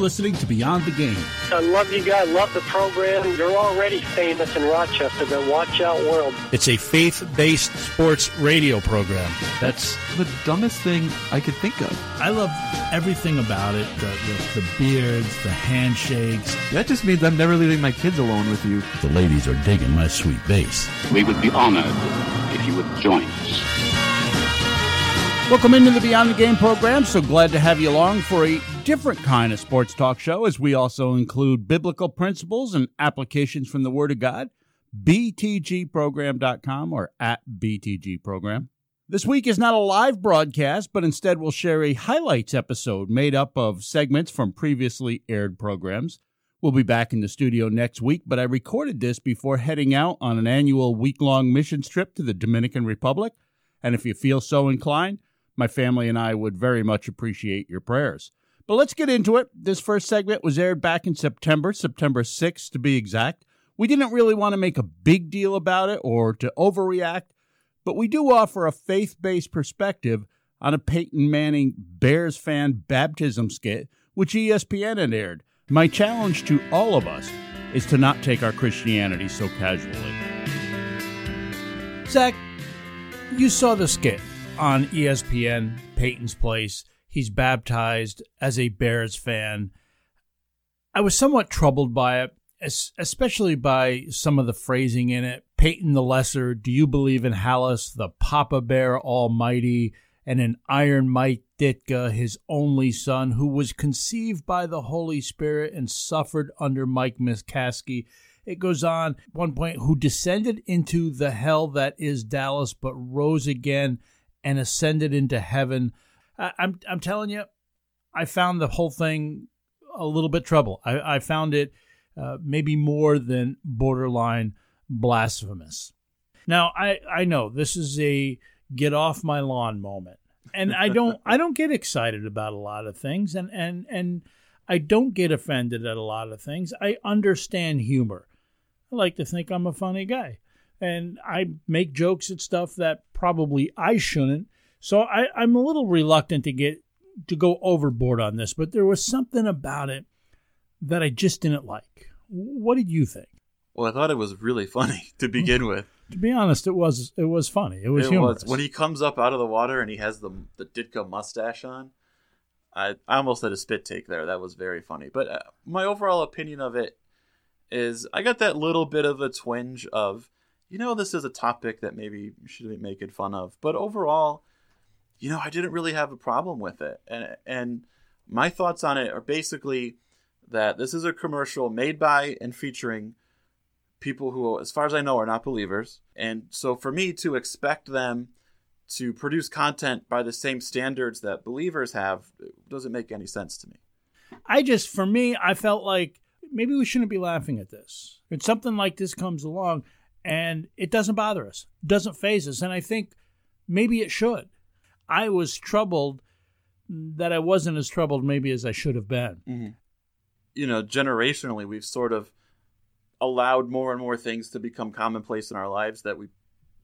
listening to Beyond the Game. I love you guys. Love the program. You're already famous in Rochester, but watch out, world. It's a faith based sports radio program. That's the dumbest thing I could think of. I love everything about it the, the, the beards, the handshakes. That just means I'm never leaving my kids alone with you. The ladies are digging my sweet bass. We would be honored if you would join us. Welcome into the Beyond the Game program. So glad to have you along for a different kind of sports talk show as we also include biblical principles and applications from the Word of God. BTGprogram.com or at BTGprogram. This week is not a live broadcast, but instead we'll share a highlights episode made up of segments from previously aired programs. We'll be back in the studio next week, but I recorded this before heading out on an annual week long missions trip to the Dominican Republic. And if you feel so inclined, my family and I would very much appreciate your prayers. But let's get into it. This first segment was aired back in September, September 6th to be exact. We didn't really want to make a big deal about it or to overreact, but we do offer a faith based perspective on a Peyton Manning Bears fan baptism skit, which ESPN had aired. My challenge to all of us is to not take our Christianity so casually. Zach, you saw the skit on ESPN, Peyton's Place. He's baptized as a Bears fan. I was somewhat troubled by it, especially by some of the phrasing in it. Peyton the Lesser, do you believe in Halas, the Papa Bear Almighty, and an Iron Mike Ditka, his only son, who was conceived by the Holy Spirit and suffered under Mike McCaskey? It goes on, one point, who descended into the hell that is Dallas, but rose again and ascended into heaven. I, I'm I'm telling you, I found the whole thing a little bit trouble. I, I found it uh, maybe more than borderline blasphemous. Now I I know this is a get off my lawn moment, and I don't I don't get excited about a lot of things, and and and I don't get offended at a lot of things. I understand humor. I like to think I'm a funny guy and I make jokes at stuff that probably I shouldn't. So I, I'm a little reluctant to get to go overboard on this, but there was something about it that I just didn't like. What did you think? Well, I thought it was really funny to begin with. to be honest, it was it was funny. It was it humorous. Was. When he comes up out of the water and he has the the Ditka mustache on, I I almost had a spit take there. That was very funny. But uh, my overall opinion of it is, I got that little bit of a twinge of you know, this is a topic that maybe you should be making fun of. But overall, you know, I didn't really have a problem with it. And and my thoughts on it are basically that this is a commercial made by and featuring people who, as far as I know, are not believers. And so for me to expect them to produce content by the same standards that believers have doesn't make any sense to me. I just, for me, I felt like maybe we shouldn't be laughing at this. When something like this comes along, and it doesn't bother us, doesn't phase us. And I think maybe it should. I was troubled that I wasn't as troubled maybe as I should have been. Mm-hmm. You know, generationally, we've sort of allowed more and more things to become commonplace in our lives that we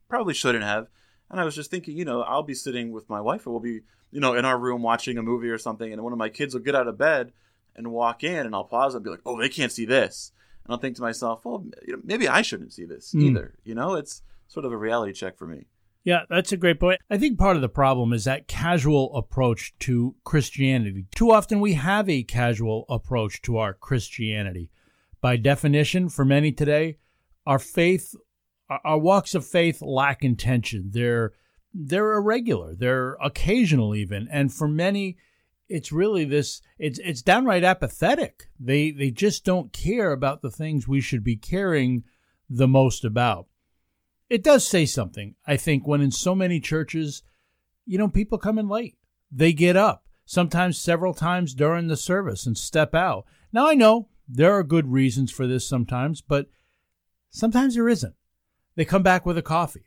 probably shouldn't have. And I was just thinking, you know, I'll be sitting with my wife, and we'll be, you know, in our room watching a movie or something, and one of my kids will get out of bed and walk in, and I'll pause and be like, "Oh, they can't see this." and I'll think to myself, well, maybe I shouldn't see this mm. either. You know, it's sort of a reality check for me. Yeah, that's a great point. I think part of the problem is that casual approach to Christianity. Too often we have a casual approach to our Christianity. By definition, for many today, our faith, our walks of faith lack intention. They're they're irregular. They're occasional even, and for many, it's really this it's it's downright apathetic. They they just don't care about the things we should be caring the most about. It does say something, I think, when in so many churches, you know, people come in late. They get up, sometimes several times during the service and step out. Now I know there are good reasons for this sometimes, but sometimes there isn't. They come back with a coffee.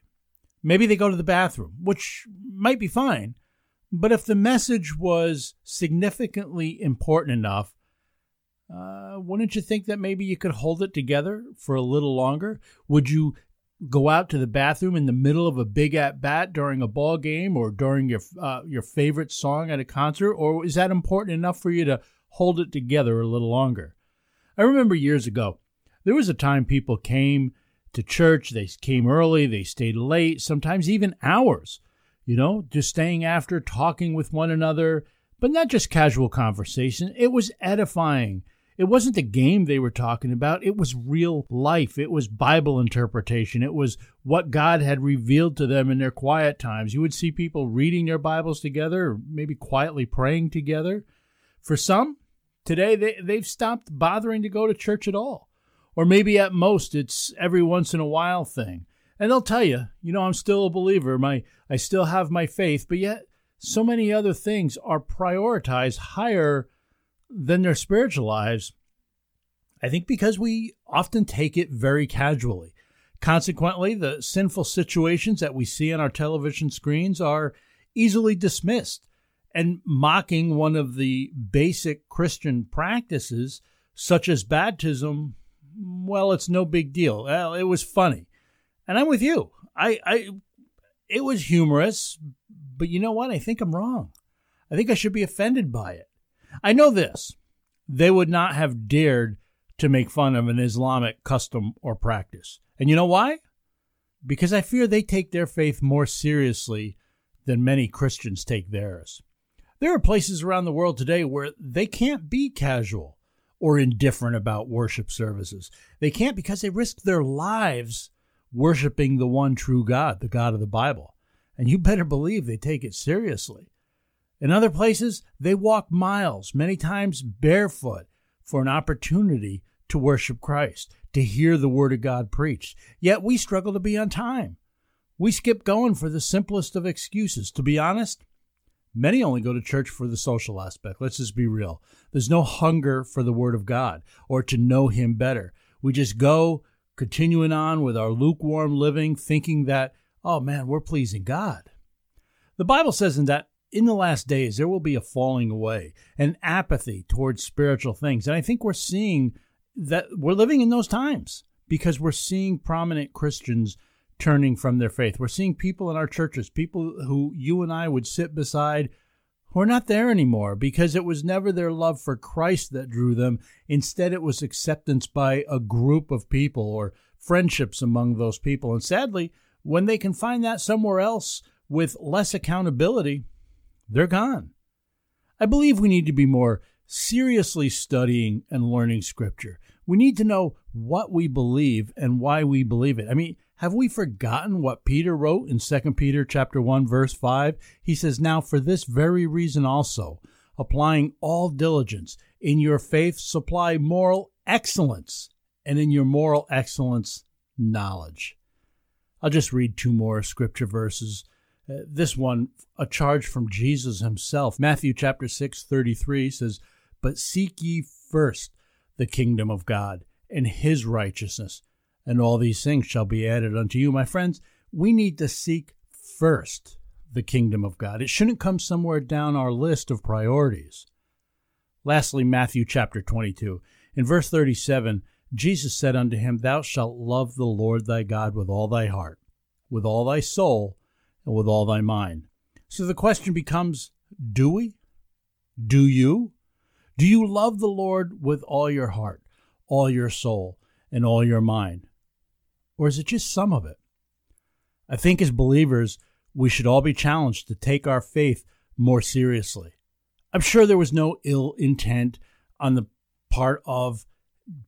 Maybe they go to the bathroom, which might be fine, but if the message was significantly important enough, uh, wouldn't you think that maybe you could hold it together for a little longer? Would you go out to the bathroom in the middle of a big at bat during a ball game or during your uh, your favorite song at a concert, or is that important enough for you to hold it together a little longer. I remember years ago, there was a time people came to church, they came early, they stayed late, sometimes even hours, you know, just staying after, talking with one another, but not just casual conversation. It was edifying. It wasn't the game they were talking about. It was real life. It was Bible interpretation. It was what God had revealed to them in their quiet times. You would see people reading their Bibles together, or maybe quietly praying together. For some, today they, they've stopped bothering to go to church at all. Or maybe at most it's every once in a while thing. And they'll tell you, you know, I'm still a believer. My I still have my faith, but yet so many other things are prioritized higher than their spiritual lives, I think because we often take it very casually. Consequently, the sinful situations that we see on our television screens are easily dismissed, and mocking one of the basic Christian practices, such as baptism, well, it's no big deal. Well, it was funny. And I'm with you. I, I it was humorous, but you know what? I think I'm wrong. I think I should be offended by it. I know this. They would not have dared to make fun of an Islamic custom or practice. And you know why? Because I fear they take their faith more seriously than many Christians take theirs. There are places around the world today where they can't be casual or indifferent about worship services. They can't because they risk their lives worshiping the one true God, the God of the Bible. And you better believe they take it seriously. In other places, they walk miles, many times barefoot, for an opportunity to worship Christ, to hear the Word of God preached. Yet we struggle to be on time. We skip going for the simplest of excuses. To be honest, many only go to church for the social aspect. Let's just be real. There's no hunger for the Word of God or to know Him better. We just go, continuing on with our lukewarm living, thinking that, oh man, we're pleasing God. The Bible says in that in the last days, there will be a falling away, an apathy towards spiritual things. And I think we're seeing that we're living in those times because we're seeing prominent Christians turning from their faith. We're seeing people in our churches, people who you and I would sit beside, who are not there anymore because it was never their love for Christ that drew them. Instead, it was acceptance by a group of people or friendships among those people. And sadly, when they can find that somewhere else with less accountability, they're gone. I believe we need to be more seriously studying and learning scripture. We need to know what we believe and why we believe it. I mean, have we forgotten what Peter wrote in 2 Peter chapter 1 verse 5? He says, "Now for this very reason also, applying all diligence, in your faith supply moral excellence, and in your moral excellence knowledge." I'll just read two more scripture verses uh, this one, a charge from Jesus himself. Matthew chapter 6, 33 says, But seek ye first the kingdom of God and his righteousness, and all these things shall be added unto you. My friends, we need to seek first the kingdom of God. It shouldn't come somewhere down our list of priorities. Lastly, Matthew chapter 22. In verse 37, Jesus said unto him, Thou shalt love the Lord thy God with all thy heart, with all thy soul, and with all thy mind. So the question becomes do we? Do you? Do you love the Lord with all your heart, all your soul, and all your mind? Or is it just some of it? I think as believers, we should all be challenged to take our faith more seriously. I'm sure there was no ill intent on the part of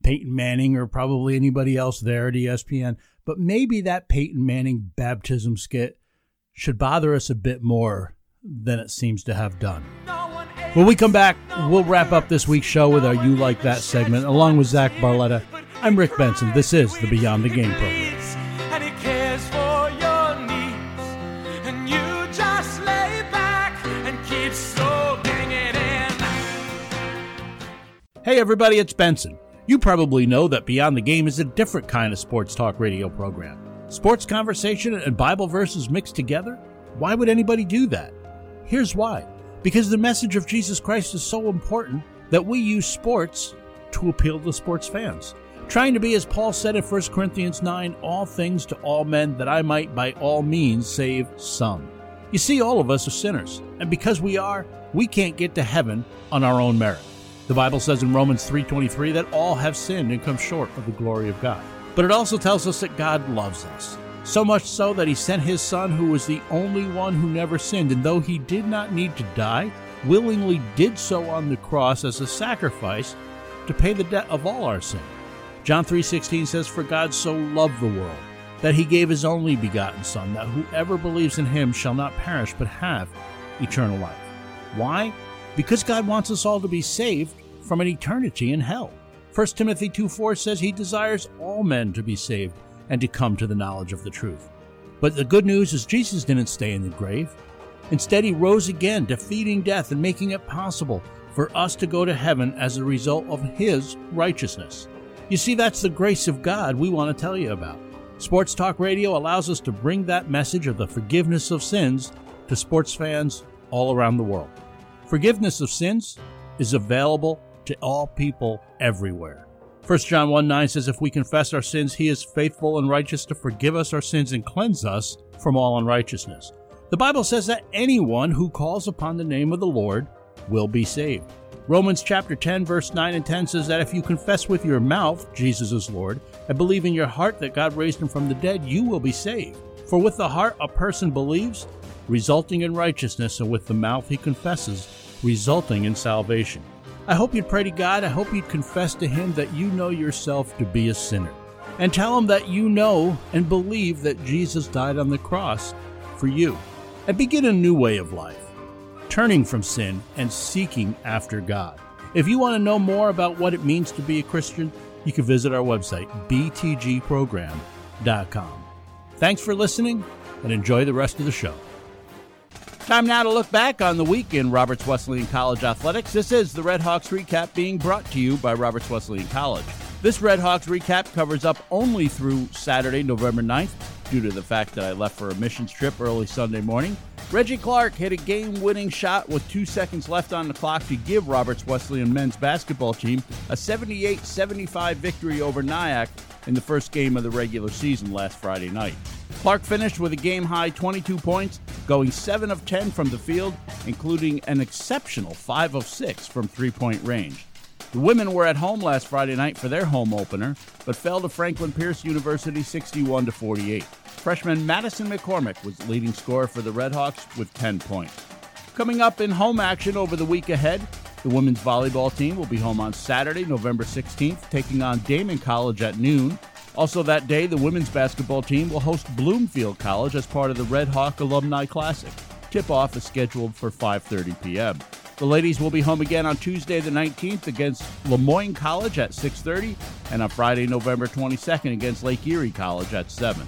Peyton Manning or probably anybody else there at ESPN, but maybe that Peyton Manning baptism skit should bother us a bit more than it seems to have done. When we come back, we'll wrap up this week's show with our You Like That segment, along with Zach Barletta. I'm Rick Benson. This is the Beyond the Game program. Hey everybody, it's Benson. You probably know that Beyond the Game is a different kind of sports talk radio program. Sports conversation and Bible verses mixed together? Why would anybody do that? Here's why. Because the message of Jesus Christ is so important that we use sports to appeal to sports fans. Trying to be, as Paul said in 1 Corinthians 9, all things to all men, that I might by all means save some. You see, all of us are sinners, and because we are, we can't get to heaven on our own merit. The Bible says in Romans 3:23 that all have sinned and come short of the glory of God. But it also tells us that God loves us. So much so that he sent his son who was the only one who never sinned and though he did not need to die, willingly did so on the cross as a sacrifice to pay the debt of all our sin. John 3:16 says for God so loved the world that he gave his only begotten son that whoever believes in him shall not perish but have eternal life. Why? Because God wants us all to be saved from an eternity in hell. 1 Timothy 2 4 says he desires all men to be saved and to come to the knowledge of the truth. But the good news is Jesus didn't stay in the grave. Instead, he rose again, defeating death and making it possible for us to go to heaven as a result of his righteousness. You see, that's the grace of God we want to tell you about. Sports Talk Radio allows us to bring that message of the forgiveness of sins to sports fans all around the world. Forgiveness of sins is available to all people everywhere. 1 John 1 9 says, If we confess our sins, he is faithful and righteous to forgive us our sins and cleanse us from all unrighteousness. The Bible says that anyone who calls upon the name of the Lord will be saved. Romans chapter 10 verse 9 and 10 says that if you confess with your mouth Jesus is Lord and believe in your heart that God raised him from the dead, you will be saved. For with the heart a person believes, resulting in righteousness, and with the mouth he confesses, resulting in salvation. I hope you'd pray to God. I hope you'd confess to him that you know yourself to be a sinner. And tell him that you know and believe that Jesus died on the cross for you. And begin a new way of life turning from sin and seeking after God. If you want to know more about what it means to be a Christian, you can visit our website, btgprogram.com. Thanks for listening and enjoy the rest of the show. Time now to look back on the week in Roberts Wesleyan College athletics. This is the Red Hawks recap being brought to you by Roberts Wesleyan College. This Red Hawks recap covers up only through Saturday, November 9th, due to the fact that I left for a missions trip early Sunday morning. Reggie Clark hit a game winning shot with two seconds left on the clock to give Roberts Wesleyan men's basketball team a 78 75 victory over Nyack in the first game of the regular season last Friday night. Clark finished with a game high 22 points, going 7 of 10 from the field, including an exceptional 5 of 6 from three point range. The women were at home last Friday night for their home opener, but fell to Franklin Pierce University 61 to 48. Freshman Madison McCormick was leading scorer for the Redhawks with 10 points. Coming up in home action over the week ahead, the women's volleyball team will be home on Saturday, November 16th, taking on Daemen College at noon. Also that day, the women's basketball team will host Bloomfield College as part of the Red Hawk Alumni Classic. Tip-off is scheduled for 5:30 p.m. The ladies will be home again on Tuesday the 19th against Le Moyne College at 6:30 and on Friday November 22nd against Lake Erie College at 7.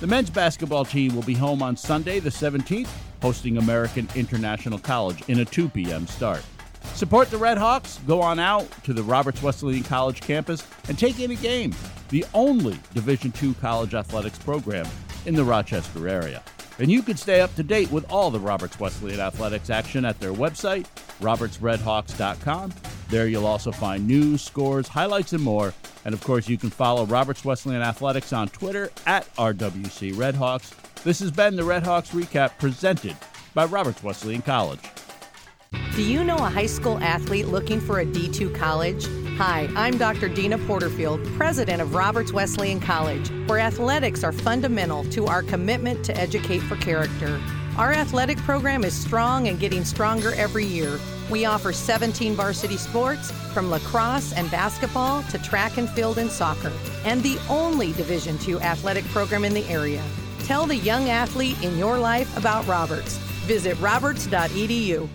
The men's basketball team will be home on Sunday, the 17th, hosting American International College in a 2 p.m. start. Support the Red Hawks. Go on out to the Roberts Wesleyan College campus and take in a game, the only Division II college athletics program in the Rochester area. And you can stay up to date with all the Roberts Wesleyan athletics action at their website, robertsredhawks.com. There you'll also find news, scores, highlights, and more. And of course, you can follow Roberts Wesleyan Athletics on Twitter at RWC Redhawks. This has been the Redhawks Recap presented by Roberts Wesleyan College. Do you know a high school athlete looking for a D2 college? Hi, I'm Dr. Deana Porterfield, president of Roberts Wesleyan College, where athletics are fundamental to our commitment to educate for character. Our athletic program is strong and getting stronger every year. We offer 17 varsity sports, from lacrosse and basketball to track and field and soccer, and the only Division II athletic program in the area. Tell the young athlete in your life about Roberts. Visit roberts.edu.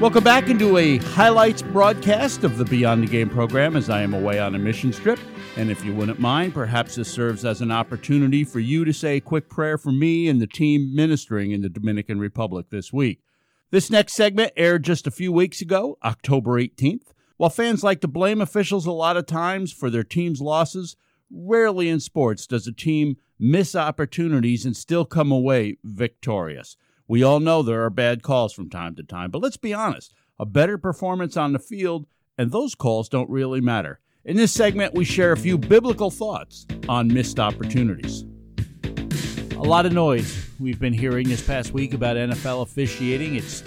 Welcome back into a highlights broadcast of the Beyond the Game program as I am away on a mission trip. And if you wouldn't mind, perhaps this serves as an opportunity for you to say a quick prayer for me and the team ministering in the Dominican Republic this week. This next segment aired just a few weeks ago, October 18th. While fans like to blame officials a lot of times for their team's losses, rarely in sports does a team miss opportunities and still come away victorious. We all know there are bad calls from time to time, but let's be honest a better performance on the field, and those calls don't really matter. In this segment, we share a few biblical thoughts on missed opportunities. A lot of noise we've been hearing this past week about NFL officiating. It's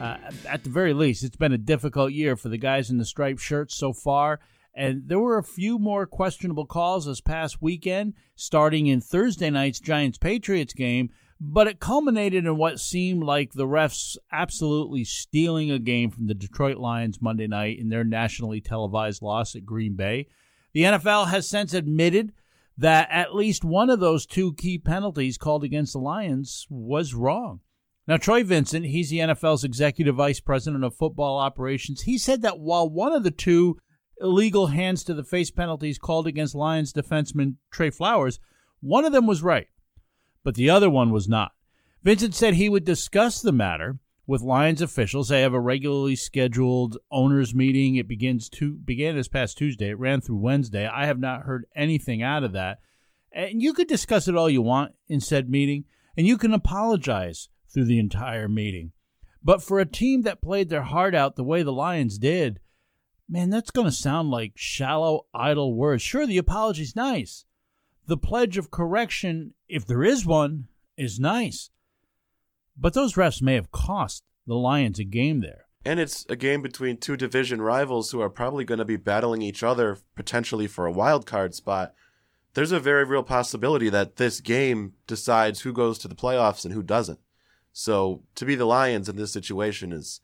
Uh, at the very least, it's been a difficult year for the guys in the striped shirts so far. And there were a few more questionable calls this past weekend, starting in Thursday night's Giants Patriots game, but it culminated in what seemed like the refs absolutely stealing a game from the Detroit Lions Monday night in their nationally televised loss at Green Bay. The NFL has since admitted that at least one of those two key penalties called against the Lions was wrong. Now, Troy Vincent, he's the NFL's executive vice president of football operations. He said that while one of the two illegal hands to the face penalties called against Lions defenseman Trey Flowers, one of them was right, but the other one was not. Vincent said he would discuss the matter with Lions officials. They have a regularly scheduled owners meeting. It begins to began this past Tuesday. It ran through Wednesday. I have not heard anything out of that. And you could discuss it all you want in said meeting, and you can apologize through the entire meeting. But for a team that played their heart out the way the Lions did, man, that's going to sound like shallow, idle words. Sure, the apology's nice. The pledge of correction, if there is one, is nice. But those refs may have cost the Lions a game there. And it's a game between two division rivals who are probably going to be battling each other potentially for a wild card spot. There's a very real possibility that this game decides who goes to the playoffs and who doesn't. So to be the Lions in this situation is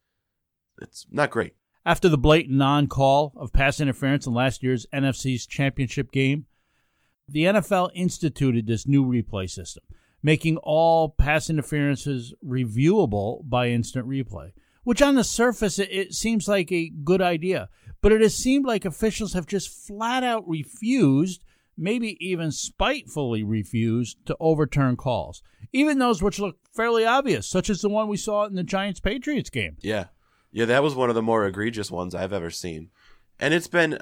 it's not great. After the blatant non call of pass interference in last year's NFC's championship game, the NFL instituted this new replay system making all pass interferences reviewable by instant replay, which on the surface it, it seems like a good idea. But it has seemed like officials have just flat out refused, maybe even spitefully refused, to overturn calls, even those which look fairly obvious, such as the one we saw in the Giants Patriots game. Yeah. Yeah, that was one of the more egregious ones I've ever seen. And it's been uh,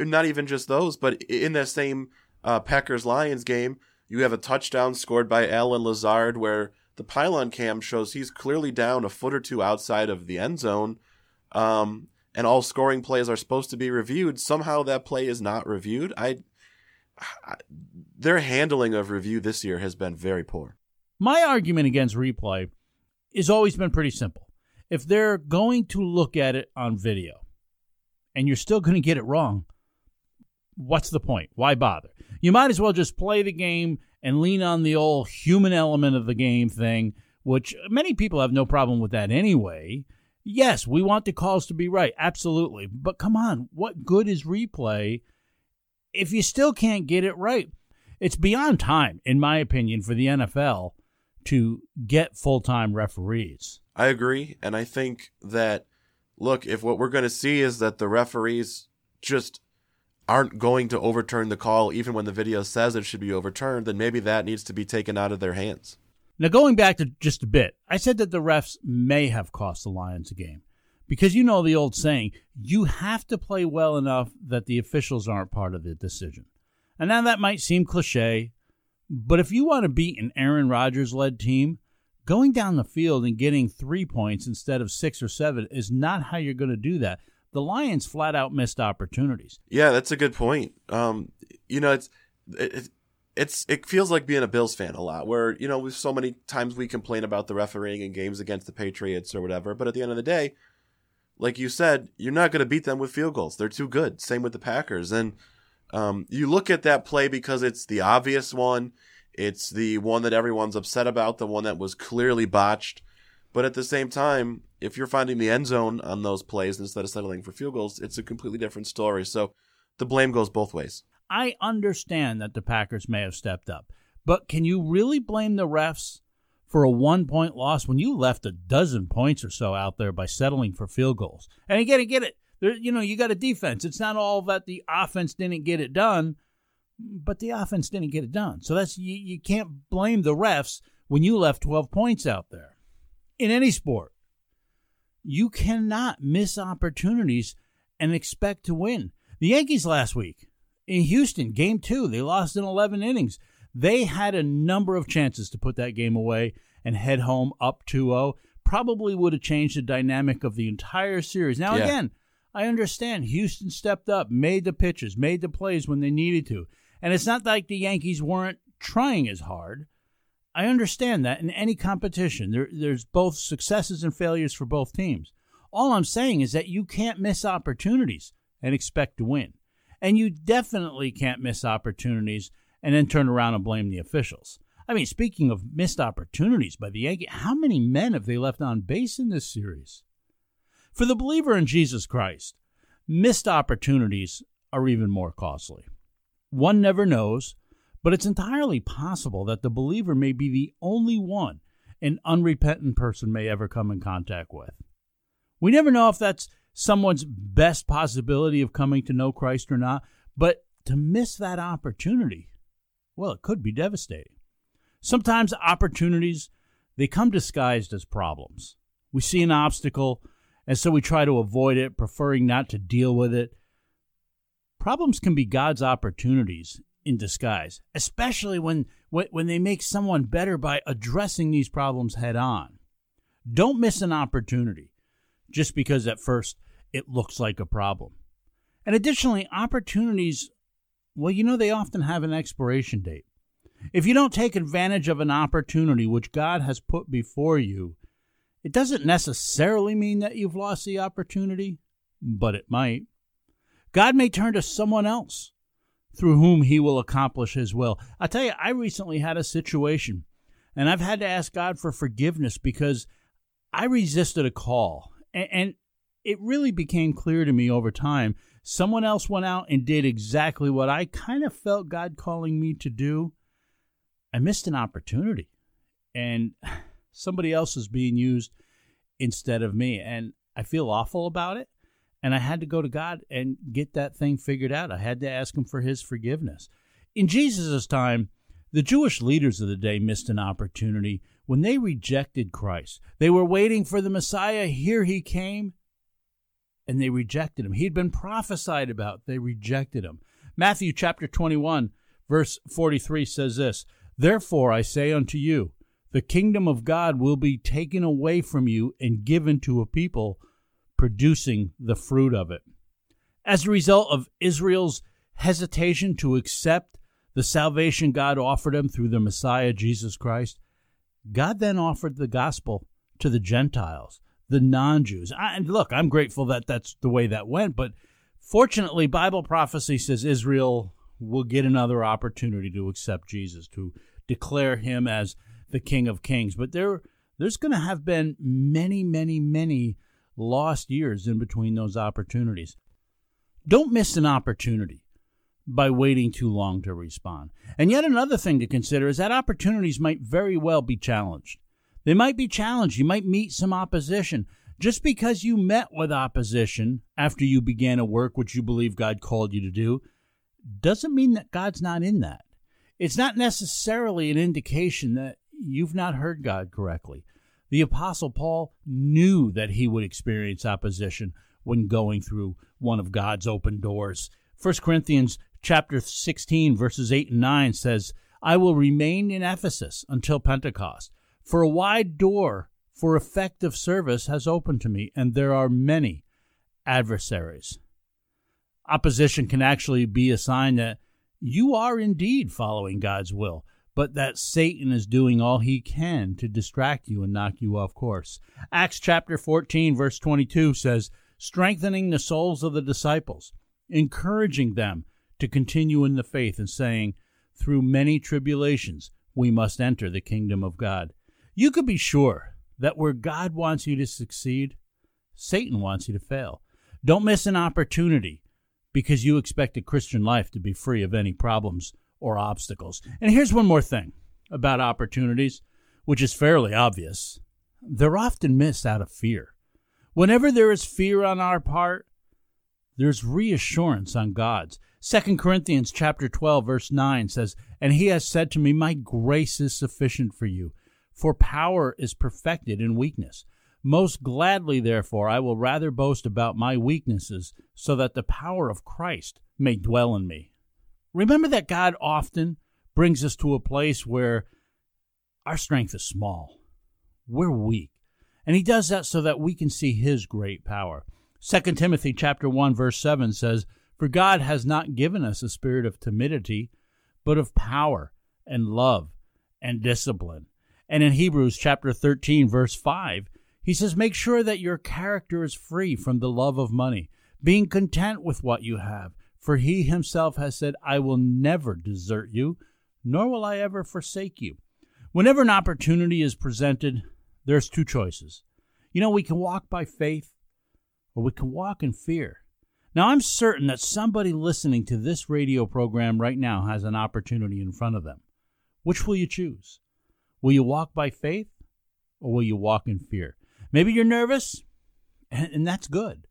not even just those, but in that same uh, Packers Lions game, you have a touchdown scored by Allen Lazard where the pylon cam shows he's clearly down a foot or two outside of the end zone. Um, and all scoring plays are supposed to be reviewed. Somehow that play is not reviewed. I, I their handling of review this year has been very poor. My argument against replay has always been pretty simple. If they're going to look at it on video and you're still going to get it wrong, what's the point? Why bother? You might as well just play the game and lean on the old human element of the game thing, which many people have no problem with that anyway. Yes, we want the calls to be right, absolutely. But come on, what good is replay if you still can't get it right? It's beyond time, in my opinion, for the NFL to get full time referees. I agree. And I think that, look, if what we're going to see is that the referees just aren't going to overturn the call even when the video says it should be overturned, then maybe that needs to be taken out of their hands. Now, going back to just a bit, I said that the refs may have cost the Lions a game. Because you know the old saying, you have to play well enough that the officials aren't part of the decision. And now that might seem cliche, but if you want to beat an Aaron Rodgers led team, going down the field and getting three points instead of six or seven is not how you're going to do that the Lions flat out missed opportunities. Yeah, that's a good point. Um, you know, it's it, it's it feels like being a Bills fan a lot, where you know, so many times we complain about the refereeing in games against the Patriots or whatever, but at the end of the day, like you said, you're not going to beat them with field goals. They're too good. Same with the Packers, and um, you look at that play because it's the obvious one. It's the one that everyone's upset about, the one that was clearly botched. But at the same time, if you're finding the end zone on those plays instead of settling for field goals, it's a completely different story. So the blame goes both ways. I understand that the Packers may have stepped up, but can you really blame the refs for a one point loss when you left a dozen points or so out there by settling for field goals? And again, get it. There, you know, you got a defense. It's not all that the offense didn't get it done, but the offense didn't get it done. So that's you, you can't blame the refs when you left 12 points out there in any sport. You cannot miss opportunities and expect to win. The Yankees last week in Houston, game two, they lost in 11 innings. They had a number of chances to put that game away and head home up 2 0. Probably would have changed the dynamic of the entire series. Now, Yeah. again, I understand Houston stepped up, made the pitches, made the plays when they needed to. And it's not like the Yankees weren't trying as hard. I understand that in any competition, there, there's both successes and failures for both teams. All I'm saying is that you can't miss opportunities and expect to win. And you definitely can't miss opportunities and then turn around and blame the officials. I mean, speaking of missed opportunities by the Yankees, how many men have they left on base in this series? For the believer in Jesus Christ, missed opportunities are even more costly. One never knows, but it's entirely possible that the believer may be the only one an unrepentant person may ever come in contact with. We never know if that's someone's best possibility of coming to know Christ or not, but to miss that opportunity, well, it could be devastating. Sometimes opportunities they come disguised as problems. We see an obstacle and so we try to avoid it, preferring not to deal with it. Problems can be God's opportunities in disguise, especially when when they make someone better by addressing these problems head on. Don't miss an opportunity just because at first it looks like a problem. And additionally, opportunities, well, you know, they often have an expiration date. If you don't take advantage of an opportunity which God has put before you, it doesn't necessarily mean that you've lost the opportunity, but it might. God may turn to someone else through whom he will accomplish his will. I tell you, I recently had a situation, and I've had to ask God for forgiveness because I resisted a call. And, and it really became clear to me over time someone else went out and did exactly what I kind of felt God calling me to do. I missed an opportunity, and somebody else is being used instead of me. And I feel awful about it. And I had to go to God and get that thing figured out. I had to ask Him for His forgiveness. In Jesus' time, the Jewish leaders of the day missed an opportunity when they rejected Christ. They were waiting for the Messiah. Here he came, and they rejected him. He'd been prophesied about. They rejected him. Matthew chapter 21, verse 43 says this Therefore I say unto you, the kingdom of God will be taken away from you and given to a people producing the fruit of it. As a result of Israel's hesitation to accept the salvation God offered them through the Messiah, Jesus Christ, God then offered the gospel to the Gentiles, the non Jews. And look, I'm grateful that that's the way that went, but fortunately, Bible prophecy says Israel will get another opportunity to accept Jesus, to declare him as the King of Kings. But there, there's going to have been many, many, many lost years in between those opportunities. Don't miss an opportunity by waiting too long to respond. And yet, another thing to consider is that opportunities might very well be challenged. They might be challenged. You might meet some opposition. Just because you met with opposition after you began a work which you believe God called you to do doesn't mean that God's not in that. It's not necessarily an indication that you've not heard God correctly. The Apostle Paul knew that he would experience opposition when going through one of God's open doors. 1 Corinthians chapter 16 verses 8 and 9 says, "I will remain in Ephesus until Pentecost, for a wide door for effective service has opened to me, and there are many adversaries." Opposition can actually be a sign that you are indeed following God's will but that Satan is doing all he can to distract you and knock you off course. Acts chapter 14, verse 22 says, strengthening the souls of the disciples, encouraging them to continue in the faith, and saying, through many tribulations we must enter the kingdom of God. You could be sure that where God wants you to succeed, Satan wants you to fail. Don't miss an opportunity because you expect a Christian life to be free of any problems or obstacles. And here's one more thing about opportunities, which is fairly obvious. They're often missed out of fear. Whenever there is fear on our part, there's reassurance on God's. 2 Corinthians chapter 12 verse 9 says, "And he has said to me, my grace is sufficient for you, for power is perfected in weakness. Most gladly therefore I will rather boast about my weaknesses, so that the power of Christ may dwell in me." Remember that God often brings us to a place where our strength is small. We're weak. And he does that so that we can see his great power. 2 Timothy chapter 1 verse 7 says, "For God has not given us a spirit of timidity, but of power and love and discipline. And in Hebrews chapter 13, verse 5, he says, Make sure that your character is free from the love of money, being content with what you have. For he himself has said, I will never desert you, nor will I ever forsake you. Whenever an opportunity is presented, there's two choices. You know, we can walk by faith or we can walk in fear. Now, I'm certain that somebody listening to this radio program right now has an opportunity in front of them. Which will you choose? Will you walk by faith or will you walk in fear? Maybe you're nervous, and, that's good.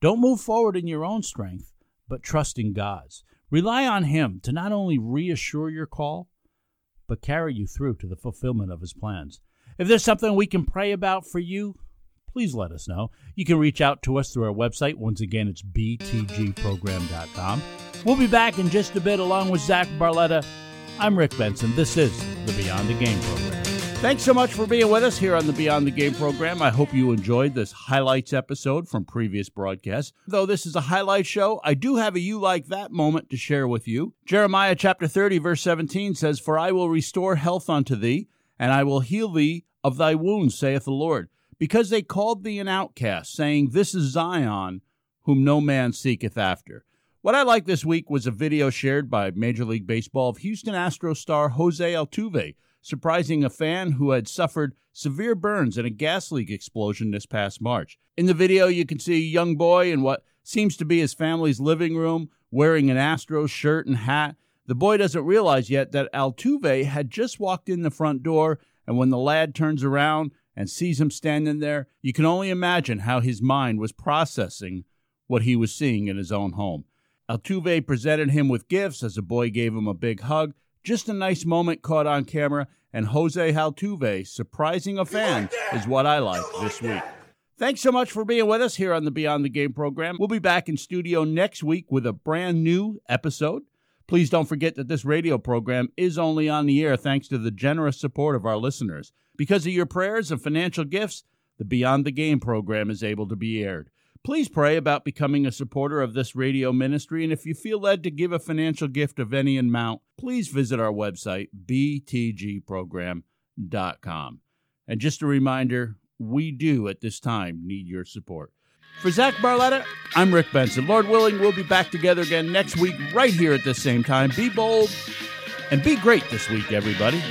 Don't move forward in your own strength, but trust in God's. Rely on Him to not only reassure your call, but carry you through to the fulfillment of His plans. If there's something we can pray about for you, please let us know. You can reach out to us through our website. Once again, it's btgprogram.com. We'll be back in just a bit along with Zach Barletta. I'm Rick Benson. This is the Beyond the Game program. Thanks so much for being with us here on the Beyond the Game program. I hope you enjoyed this highlights episode from previous broadcasts. Though this is a highlight show, I do have a you like that moment to share with you. Jeremiah chapter 30, verse 17 says, For I will restore health unto thee, and I will heal thee of thy wounds, saith the Lord. Because they called thee an outcast, saying, This is Zion, whom no man seeketh after. What I liked this week was a video shared by Major League Baseball of Houston Astros star Jose Altuve surprising a fan who had suffered severe burns in a gas leak explosion this past March. In the video, you can see a young boy in what seems to be his family's living room wearing an Astros shirt and hat. The boy doesn't realize yet that Altuve had just walked in the front door, and when the lad turns around and sees him standing there, you can only imagine how his mind was processing what he was seeing in his own home. Altuve presented him with gifts as the boy gave him a big hug just a nice moment caught on camera, and Jose Altuve surprising a fan is what I like this week. Thanks so much for being with us here on the Beyond the Game program. We'll be back in studio next week with a brand new episode. Please don't forget that this radio program is only on the air thanks to the generous support of our listeners. Because of your prayers and financial gifts, the Beyond the Game program is able to be aired. Please pray about becoming a supporter of this radio ministry, and if you feel led to give a financial gift of any amount, please visit our website, btgprogram.com. And just a reminder, we do at this time need your support. For Zach Barletta, I'm Rick Benson. Lord willing, we'll be back together again next week, right here at the same time. Be bold and be great this week, everybody.